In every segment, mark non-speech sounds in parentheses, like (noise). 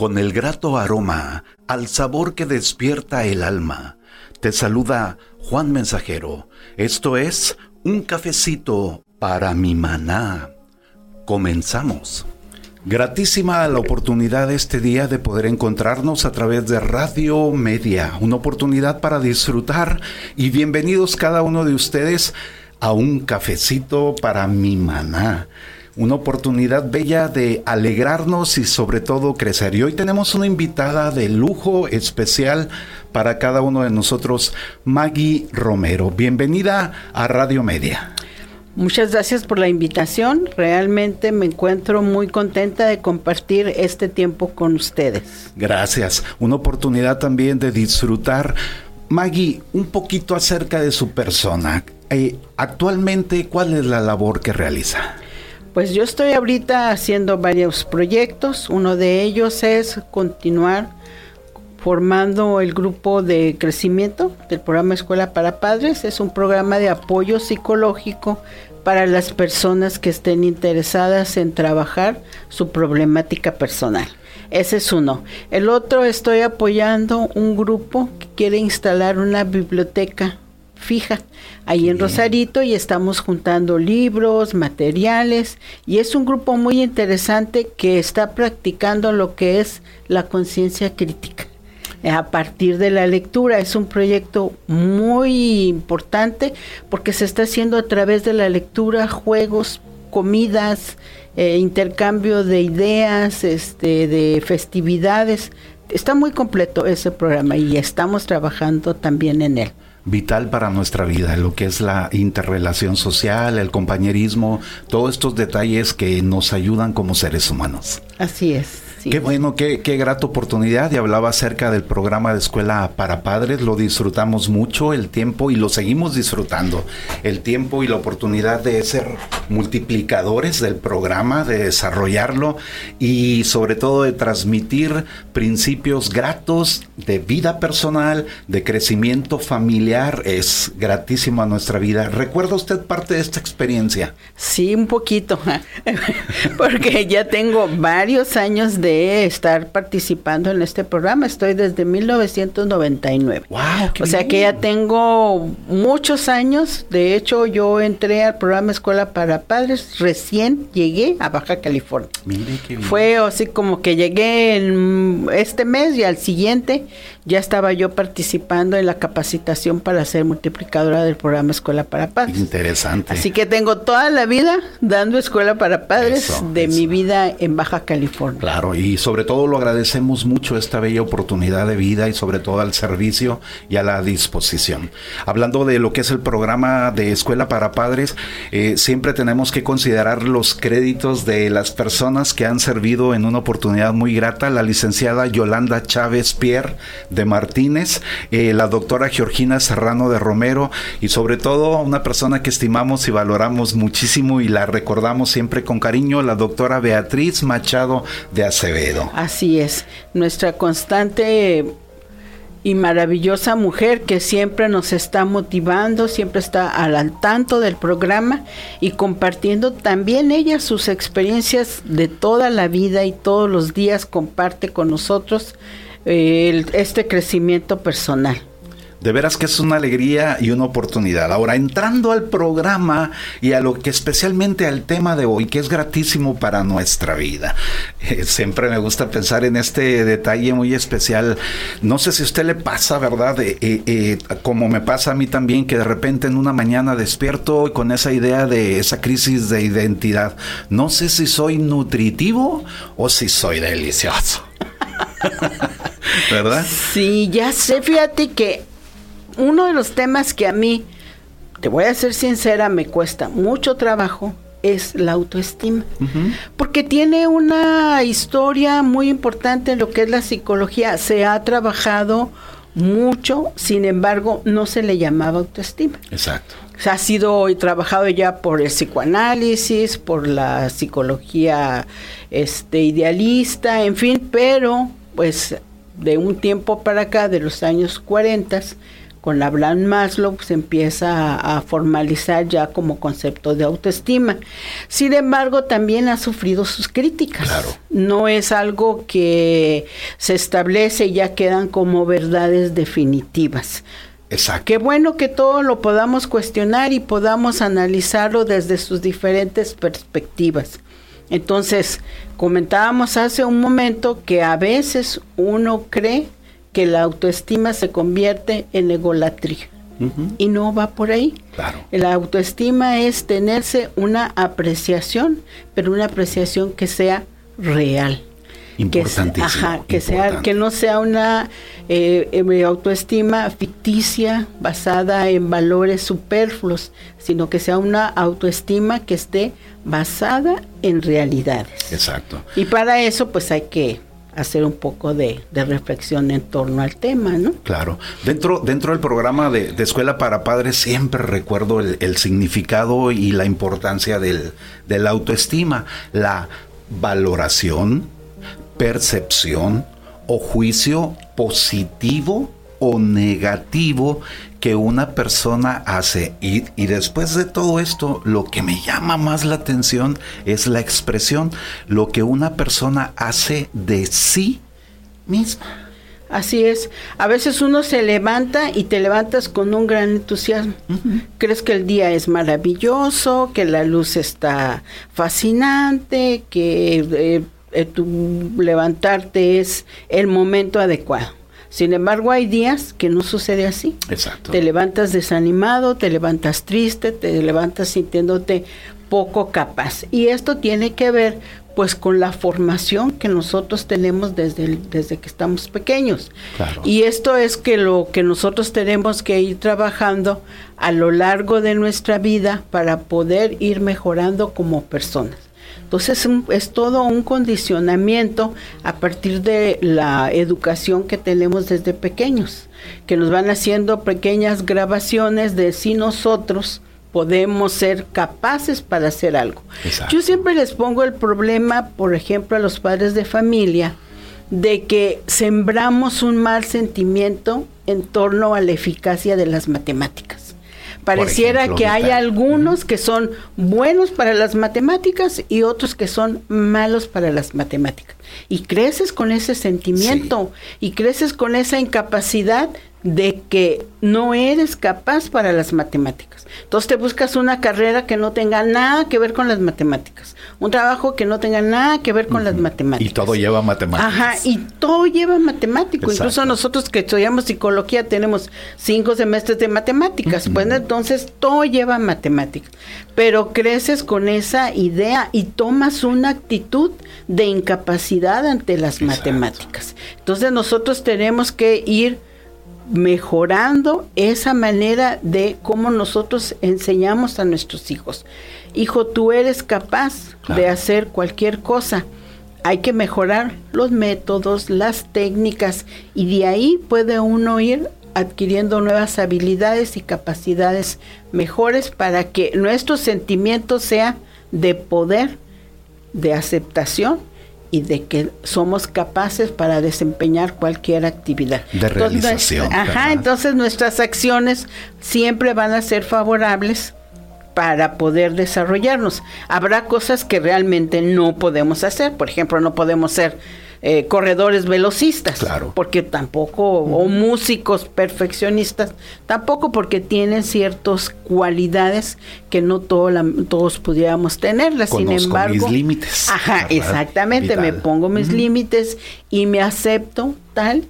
con el grato aroma al sabor que despierta el alma. Te saluda Juan Mensajero. Esto es un cafecito para mi maná. Comenzamos. Gratísima la oportunidad este día de poder encontrarnos a través de Radio Media, una oportunidad para disfrutar y bienvenidos cada uno de ustedes a un cafecito para mi maná una oportunidad bella de alegrarnos y sobre todo crecer. Y hoy tenemos una invitada de lujo especial para cada uno de nosotros, Maggie Romero. Bienvenida a Radio Media. Muchas gracias por la invitación. Realmente me encuentro muy contenta de compartir este tiempo con ustedes. Gracias. Una oportunidad también de disfrutar. Maggie, un poquito acerca de su persona. Eh, actualmente, ¿cuál es la labor que realiza? Pues yo estoy ahorita haciendo varios proyectos. Uno de ellos es continuar formando el grupo de crecimiento del programa Escuela para Padres. Es un programa de apoyo psicológico para las personas que estén interesadas en trabajar su problemática personal. Ese es uno. El otro estoy apoyando un grupo que quiere instalar una biblioteca fija ahí en Rosarito y estamos juntando libros, materiales y es un grupo muy interesante que está practicando lo que es la conciencia crítica a partir de la lectura. Es un proyecto muy importante porque se está haciendo a través de la lectura, juegos, comidas, eh, intercambio de ideas, este, de festividades. Está muy completo ese programa y estamos trabajando también en él vital para nuestra vida, lo que es la interrelación social, el compañerismo, todos estos detalles que nos ayudan como seres humanos. Así es. Qué bueno, qué, qué grata oportunidad. Y hablaba acerca del programa de escuela para padres. Lo disfrutamos mucho el tiempo y lo seguimos disfrutando. El tiempo y la oportunidad de ser multiplicadores del programa, de desarrollarlo y sobre todo de transmitir principios gratos de vida personal, de crecimiento familiar. Es gratísimo a nuestra vida. ¿Recuerda usted parte de esta experiencia? Sí, un poquito. (laughs) Porque ya tengo varios años de estar participando en este programa. Estoy desde 1999. Wow, o sea que ya tengo muchos años. De hecho, yo entré al programa Escuela para Padres recién llegué a Baja California. Mire qué bien. Fue así como que llegué en este mes y al siguiente ya estaba yo participando en la capacitación para ser multiplicadora del programa Escuela para Padres. Interesante. Así que tengo toda la vida dando Escuela para Padres de mi vida en Baja California. Claro, y sobre todo lo agradecemos mucho esta bella oportunidad de vida y sobre todo al servicio y a la disposición. Hablando de lo que es el programa de Escuela para Padres, eh, siempre tenemos que considerar los créditos de las personas que han servido en una oportunidad muy grata, la licenciada Yolanda Chávez Pierre de Martínez, eh, la doctora Georgina Serrano de Romero y sobre todo una persona que estimamos y valoramos muchísimo y la recordamos siempre con cariño, la doctora Beatriz Machado de Acevedo. Así es, nuestra constante y maravillosa mujer que siempre nos está motivando, siempre está al tanto del programa y compartiendo también ella sus experiencias de toda la vida y todos los días comparte con nosotros este crecimiento personal. De veras que es una alegría y una oportunidad. Ahora, entrando al programa y a lo que especialmente al tema de hoy, que es gratísimo para nuestra vida. Eh, siempre me gusta pensar en este detalle muy especial. No sé si a usted le pasa, ¿verdad? Eh, eh, como me pasa a mí también, que de repente en una mañana despierto con esa idea de esa crisis de identidad. No sé si soy nutritivo o si soy delicioso. (laughs) ¿Verdad? Sí, ya sé, fíjate que uno de los temas que a mí, te voy a ser sincera, me cuesta mucho trabajo es la autoestima, porque tiene una historia muy importante en lo que es la psicología. Se ha trabajado mucho, sin embargo, no se le llamaba autoestima. Exacto. Se ha sido trabajado ya por el psicoanálisis, por la psicología este, idealista, en fin, pero pues de un tiempo para acá, de los años 40, con Abraham Maslow se empieza a, formalizar ya como concepto de autoestima. Sin embargo, también ha sufrido sus críticas. No es algo que se establece y ya quedan como verdades definitivas. Exacto. Qué bueno que todo lo podamos cuestionar y podamos analizarlo desde sus diferentes perspectivas. Entonces, comentábamos hace un momento que a veces uno cree que la autoestima se convierte en egolatría. Y no va por ahí. La autoestima es tenerse una apreciación, pero una apreciación que sea real. Importantísimo. Que, sea, que no sea una eh, eh, autoestima ficticia basada en valores superfluos, sino que sea una autoestima que esté basada en realidades. Exacto. Y para eso, pues hay que hacer un poco de, reflexión en torno al tema, ¿no? Claro. Dentro, dentro del programa de, Escuela para Padres siempre recuerdo el, significado y la importancia del, de la autoestima, la valoración, percepción o juicio positivo o negativo que una persona hace. Y, y, después de todo esto, lo que me llama más la atención es la expresión, lo que una persona hace de sí misma. Así es. A veces uno se levanta y te levantas con un gran entusiasmo. Crees que el día es maravilloso, que la luz está fascinante, que eh, eh, tu levantarte es el momento adecuado. Sin embargo, hay días que no sucede así. Exacto. Te levantas desanimado, te levantas triste, te levantas sintiéndote poco capaz. Y esto tiene que ver pues con la formación que nosotros tenemos desde, desde que estamos pequeños. Claro. Y esto es que lo que nosotros tenemos que ir trabajando a lo largo de nuestra vida para poder ir mejorando como personas. Entonces es todo un condicionamiento a partir de la educación que tenemos desde pequeños, que nos van haciendo pequeñas grabaciones de si nosotros podemos ser capaces para hacer algo. Yo siempre les pongo el problema, por ejemplo, a los padres de familia, de que sembramos un mal sentimiento en torno a la eficacia de las matemáticas. Pareciera que hay algunos que son buenos para las matemáticas y otros que son malos para las matemáticas. Y creces con ese sentimiento y creces con esa incapacidad de que no eres capaz para las matemáticas. Entonces te buscas una carrera que no tenga nada que ver con las matemáticas, un trabajo que no tenga nada que ver con las matemáticas. Y todo lleva matemáticas. Ajá, y todo lleva matemático. Incluso nosotros que estudiamos psicología tenemos cinco semestres de matemáticas. Pues entonces todo lleva matemáticas. Pero creces con esa idea y tomas una actitud de incapacidad ante las matemáticas. Entonces nosotros tenemos que ir mejorando esa manera de cómo nosotros enseñamos a nuestros hijos. Hijo, tú eres capaz de hacer cualquier cosa. Hay que mejorar los métodos, las técnicas y de ahí puede uno ir adquiriendo nuevas habilidades y capacidades mejores para que nuestro sentimiento sea de poder, de aceptación y de que somos capaces para desempeñar cualquier actividad. De realización. ajá, entonces nuestras acciones siempre van a ser favorables para poder desarrollarnos. Habrá cosas que realmente no podemos hacer, por ejemplo, no podemos ser eh, corredores velocistas, claro. porque tampoco, o músicos perfeccionistas, tampoco porque tienen ciertas cualidades que no todos pudiéramos tenerlas. Sin embargo, mis límites. Ajá, exactamente, me pongo mis límites y me acepto tal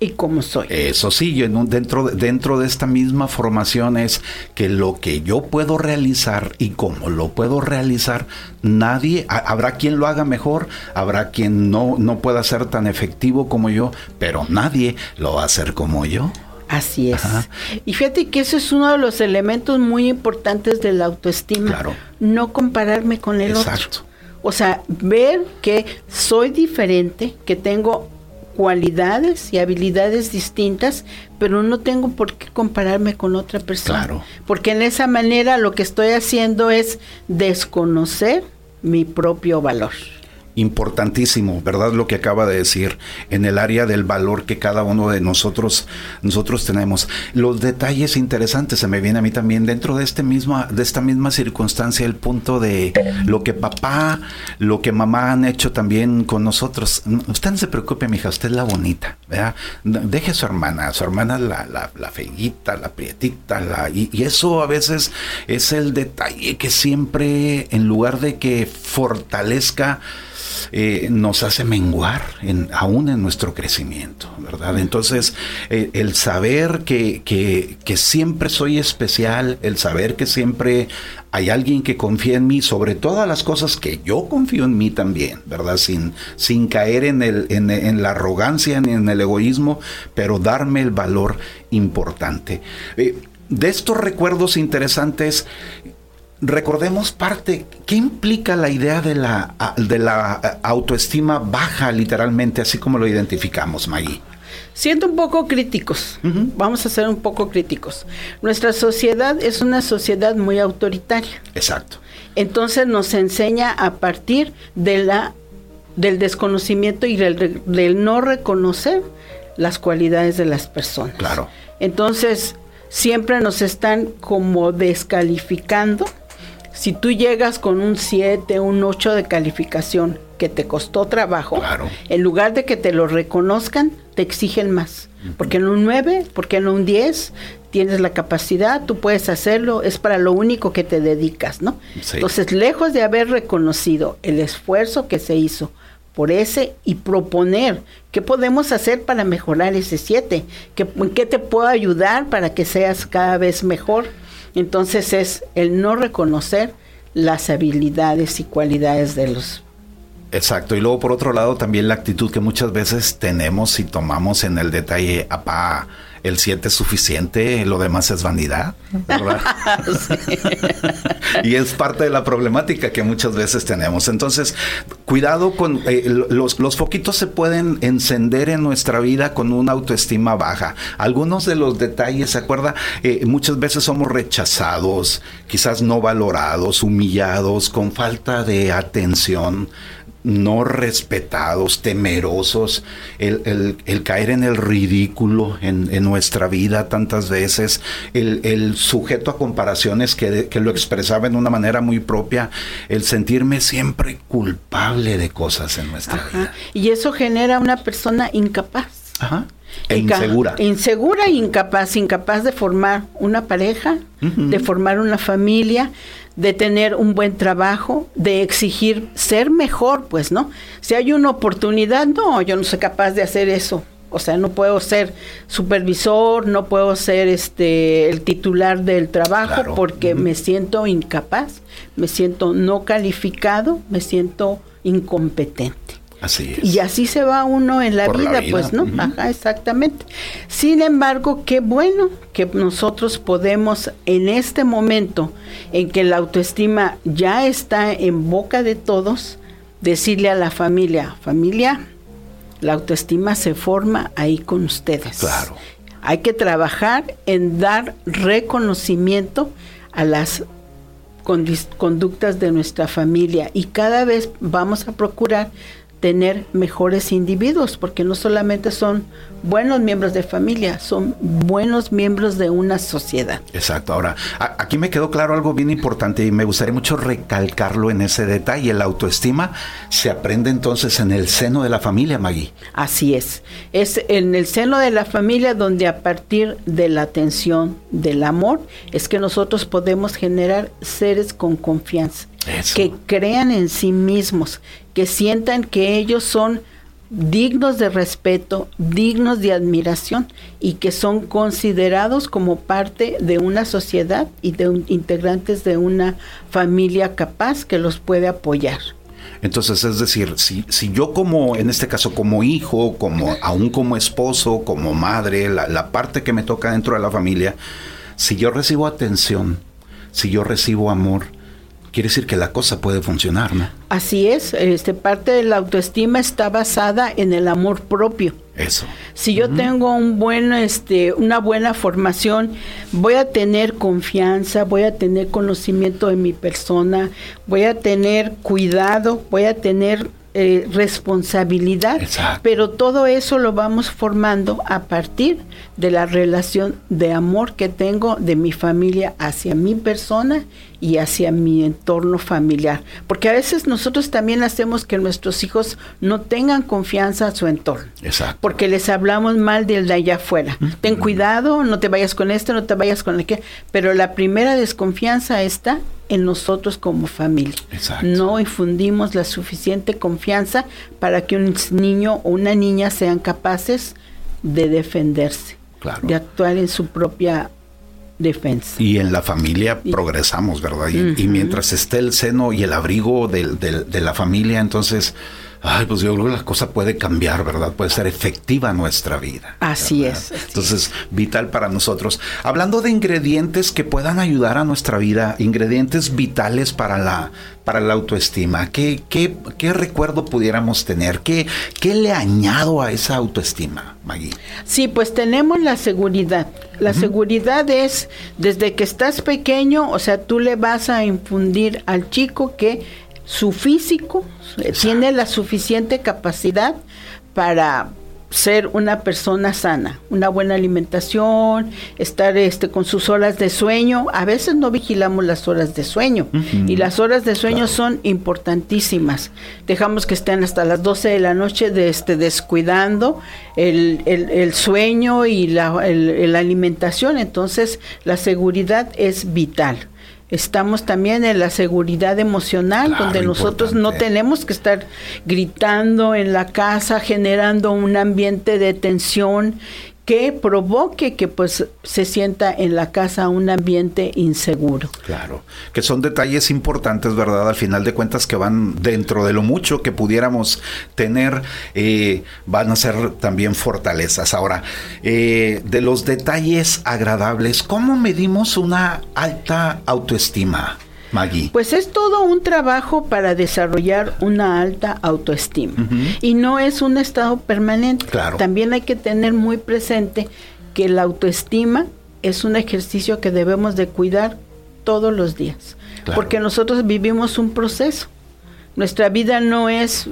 y como soy. Eso sí, yo dentro, dentro de esta misma formación es que lo que yo puedo realizar y cómo lo puedo realizar, nadie, habrá quien lo haga mejor, habrá quien no, no pueda ser tan efectivo como yo, pero nadie lo va a hacer como yo. Así es. Y fíjate que ese es uno de los elementos muy importantes de la autoestima. Claro. No compararme con el Exacto. otro. O sea, ver que soy diferente, que tengo cualidades y habilidades distintas, pero no tengo por qué compararme con otra persona. Claro. Porque en esa manera lo que estoy haciendo es desconocer mi propio valor. Importantísimo, ¿verdad? Lo que acaba de decir en el área del valor que cada uno de nosotros nosotros tenemos. Los detalles interesantes se me viene a mí también dentro de este mismo de esta misma circunstancia el punto de lo que papá, lo que mamá han hecho también con nosotros. Usted no se preocupe, mija, usted es la bonita, ¿verdad? Deje a su hermana, a su hermana la la, la la prietita, la y, y eso a veces es el detalle que siempre en lugar de que fortalezca eh, nos hace menguar en, aún en nuestro crecimiento, ¿verdad? Entonces, eh, el saber que, que, siempre soy especial, el saber que siempre hay alguien que confía en mí sobre todas las cosas que yo confío en mí también, ¿verdad? Sin, sin caer en, el, en la arrogancia ni en el egoísmo, pero darme el valor importante. Eh, de estos recuerdos interesantes, recordemos parte, ¿qué implica la idea de la, de la autoestima baja literalmente, así como lo identificamos, Maggie? Siendo un poco críticos, uh -huh. vamos a ser un poco críticos. Nuestra sociedad es una sociedad muy autoritaria. Exacto. Entonces nos enseña a partir de la, del desconocimiento y del, del no reconocer las cualidades de las personas. Claro. Entonces, siempre nos están como descalificando si tú llegas con un 7, un 8 de calificación que te costó trabajo, claro. en lugar de que te lo reconozcan, te exigen más. Uh -huh. Porque en un 9, porque en un 10, tienes la capacidad, tú puedes hacerlo, es para lo único que te dedicas, ¿no? Sí. Entonces, lejos de haber reconocido el esfuerzo que se hizo por ese y proponer qué podemos hacer para mejorar ese 7, ¿Qué, qué te puedo ayudar para que seas cada vez mejor. Entonces es el no reconocer las habilidades y cualidades de los Exacto, y luego por otro lado también la actitud que muchas veces tenemos y tomamos en el detalle, apá, el 7 es suficiente, lo demás es vanidad, ¿verdad? (laughs) (laughs) y es parte de la problemática que muchas veces tenemos. Entonces, cuidado con eh, los, los foquitos se pueden encender en nuestra vida con una autoestima baja. Algunos de los detalles, ¿se acuerda? Eh, muchas veces somos rechazados, quizás no valorados, humillados, con falta de atención no respetados, temerosos, el, el, el, caer en el ridículo en, en nuestra vida tantas veces, el, el sujeto a comparaciones que, que, lo expresaba en una manera muy propia, el sentirme siempre culpable de cosas en nuestra Ajá. vida. Y eso genera una persona incapaz. Ajá. E insegura. Insegura e incapaz, incapaz de formar una pareja, uh -huh. de formar una familia, de tener un buen trabajo, de exigir ser mejor, pues, ¿no? Si hay una oportunidad, no, yo no soy capaz de hacer eso. O sea, no puedo ser supervisor, no puedo ser este el titular del trabajo claro. porque uh -huh. me siento incapaz, me siento no calificado, me siento incompetente. Así es. Y así se va uno en la, vida, la vida, pues, ¿no? Uh -huh. Ajá, exactamente. Sin embargo, qué bueno que nosotros podemos en este momento en que la autoestima ya está en boca de todos, decirle a la familia, familia, la autoestima se forma ahí con ustedes. Claro. Hay que trabajar en dar reconocimiento a las conductas de nuestra familia y cada vez vamos a procurar tener mejores individuos, porque no solamente son buenos miembros de familia, son buenos miembros de una sociedad. Exacto. Ahora, aquí me quedó claro algo bien importante y me gustaría mucho recalcarlo en ese detalle. La autoestima se aprende entonces en el seno de la familia, Maggie. Así es. Es en el seno de la familia donde a partir de la atención, del amor, es que nosotros podemos generar seres con confianza. Eso. que crean en sí mismos, que sientan que ellos son dignos de respeto, dignos de admiración y que son considerados como parte de una sociedad y de un, integrantes de una familia capaz que los puede apoyar. Entonces, es decir, si, si yo como, en este caso, como hijo, como aún como esposo, como madre, la, la parte que me toca dentro de la familia, si yo recibo atención, si yo recibo amor, quiere decir que la cosa puede funcionar, ¿no? Así es, este parte de la autoestima está basada en el amor propio. Eso. Si yo uh -huh. tengo un buen, este, una buena formación, voy a tener confianza, voy a tener conocimiento de mi persona, voy a tener cuidado, voy a tener eh, responsabilidad, pero todo eso lo vamos formando a partir de la relación de amor que tengo de mi familia hacia mi persona y hacia mi entorno familiar. Porque a veces nosotros también hacemos que nuestros hijos no tengan confianza a su entorno. Exacto. Porque les hablamos mal del de allá afuera. Ten cuidado, no te vayas con este, no te vayas con el que. Pero la primera desconfianza está en nosotros como familia. Exacto. No infundimos la suficiente confianza para que un niño o una niña sean capaces de defenderse, de actuar en su propia defensa. Y en la familia progresamos, ¿verdad? Y, mientras esté el seno y el abrigo de la familia, entonces ay, pues yo creo que la cosa puede cambiar, ¿verdad? Puede ser efectiva nuestra vida. Así es. Entonces, vital para nosotros. Hablando de ingredientes que puedan ayudar a nuestra vida, ingredientes vitales para la, para la autoestima, ¿qué, qué, qué recuerdo pudiéramos tener? ¿Qué, ¿Qué le añado a esa autoestima, Maggie? Sí, pues tenemos la seguridad. La seguridad es desde que estás pequeño, o sea, tú le vas a infundir al chico que su físico tiene la suficiente capacidad para ser una persona sana, una buena alimentación, estar este con sus horas de sueño. A veces no vigilamos las horas de sueño y las horas de sueño son importantísimas. Dejamos que estén hasta las 12 de la noche de este, descuidando el, el, sueño y la, la alimentación. Entonces la seguridad es vital estamos también en la seguridad emocional, donde nosotros no tenemos que estar gritando en la casa, generando un ambiente de tensión que provoque que pues se sienta en la casa un ambiente inseguro. Claro, que son detalles importantes, ¿verdad? Al final de cuentas que van dentro de lo mucho que pudiéramos tener, eh, van a ser también fortalezas. Ahora, eh, de los detalles agradables, ¿cómo medimos una alta autoestima? Maggie? Pues es todo un trabajo para desarrollar una alta autoestima. Y no es un estado permanente. Claro. También hay que tener muy presente que la autoestima es un ejercicio que debemos de cuidar todos los días. Porque nosotros vivimos un proceso. Nuestra vida no es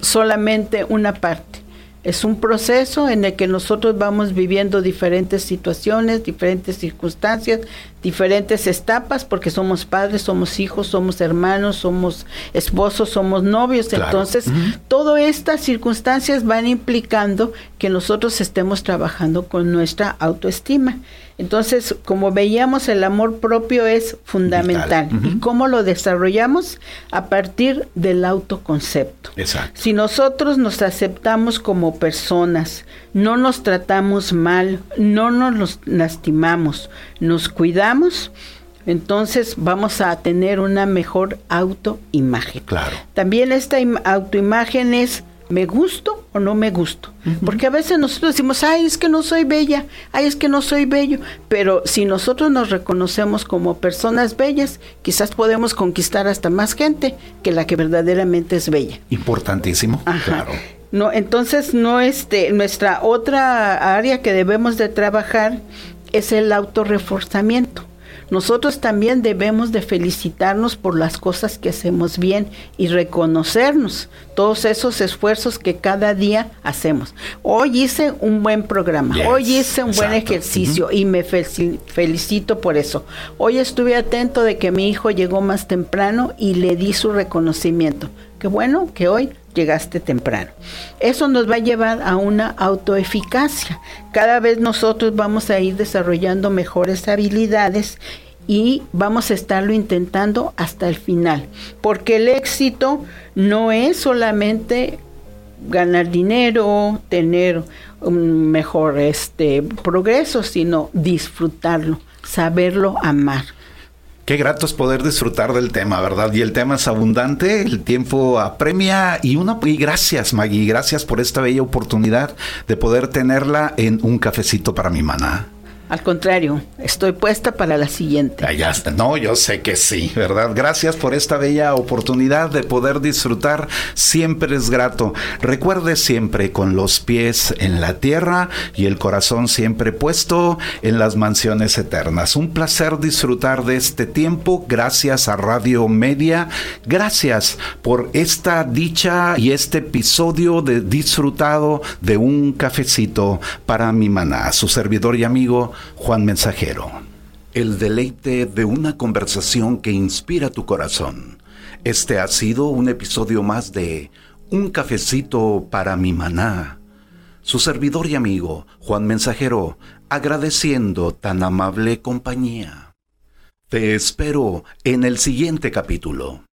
solamente una parte. Es un proceso en el que nosotros vamos viviendo diferentes situaciones, diferentes circunstancias, diferentes etapas, porque somos padres, somos hijos, somos hermanos, somos esposos, somos novios. Entonces, todas estas circunstancias van implicando que nosotros estemos trabajando con nuestra autoestima. Entonces, como veíamos, el amor propio es fundamental. ¿Y cómo lo desarrollamos? A partir del autoconcepto. Exacto. Si nosotros nos aceptamos como personas, no nos tratamos mal, no nos lastimamos, nos cuidamos, entonces vamos a tener una mejor autoimagen. Claro. También esta autoimagen es ¿me gusto o no me gusto? Porque a veces nosotros decimos, ay, es que no soy bella, ay, es que no soy bello, pero si nosotros nos reconocemos como personas bellas, quizás podemos conquistar hasta más gente que la que verdaderamente es bella. Importantísimo, claro. No, entonces no este nuestra otra área que debemos de trabajar es el autorreforzamiento nosotros también debemos de felicitarnos por las cosas que hacemos bien y reconocernos todos esos esfuerzos que cada día hacemos. Hoy hice un buen programa, hoy hice un buen ejercicio y me felicito por eso. Hoy estuve atento de que mi hijo llegó más temprano y le di su reconocimiento. Qué bueno que hoy llegaste temprano. Eso nos va a llevar a una autoeficacia. Cada vez nosotros vamos a ir desarrollando mejores habilidades y vamos a estarlo intentando hasta el final, porque el éxito no es solamente ganar dinero, tener un mejor este progreso, sino disfrutarlo, saberlo amar. Qué grato es poder disfrutar del tema, ¿verdad? Y el tema es abundante, el tiempo apremia y una y gracias Maggie, gracias por esta bella oportunidad de poder tenerla en un cafecito para mi maná. Al contrario, estoy puesta para la siguiente. Ya está. No, yo sé que sí, ¿verdad? Gracias por esta bella oportunidad de poder disfrutar. Siempre es grato. Recuerde siempre con los pies en la tierra y el corazón siempre puesto en las mansiones eternas. Un placer disfrutar de este tiempo. Gracias a Radio Media. Gracias por esta dicha y este episodio de disfrutado de un cafecito para mi maná. Su servidor y amigo Juan Mensajero. El deleite de una conversación que inspira tu corazón. Este ha sido un episodio más de Un cafecito para mi maná. Su servidor y amigo Juan Mensajero, agradeciendo tan amable compañía. Te espero en el siguiente capítulo.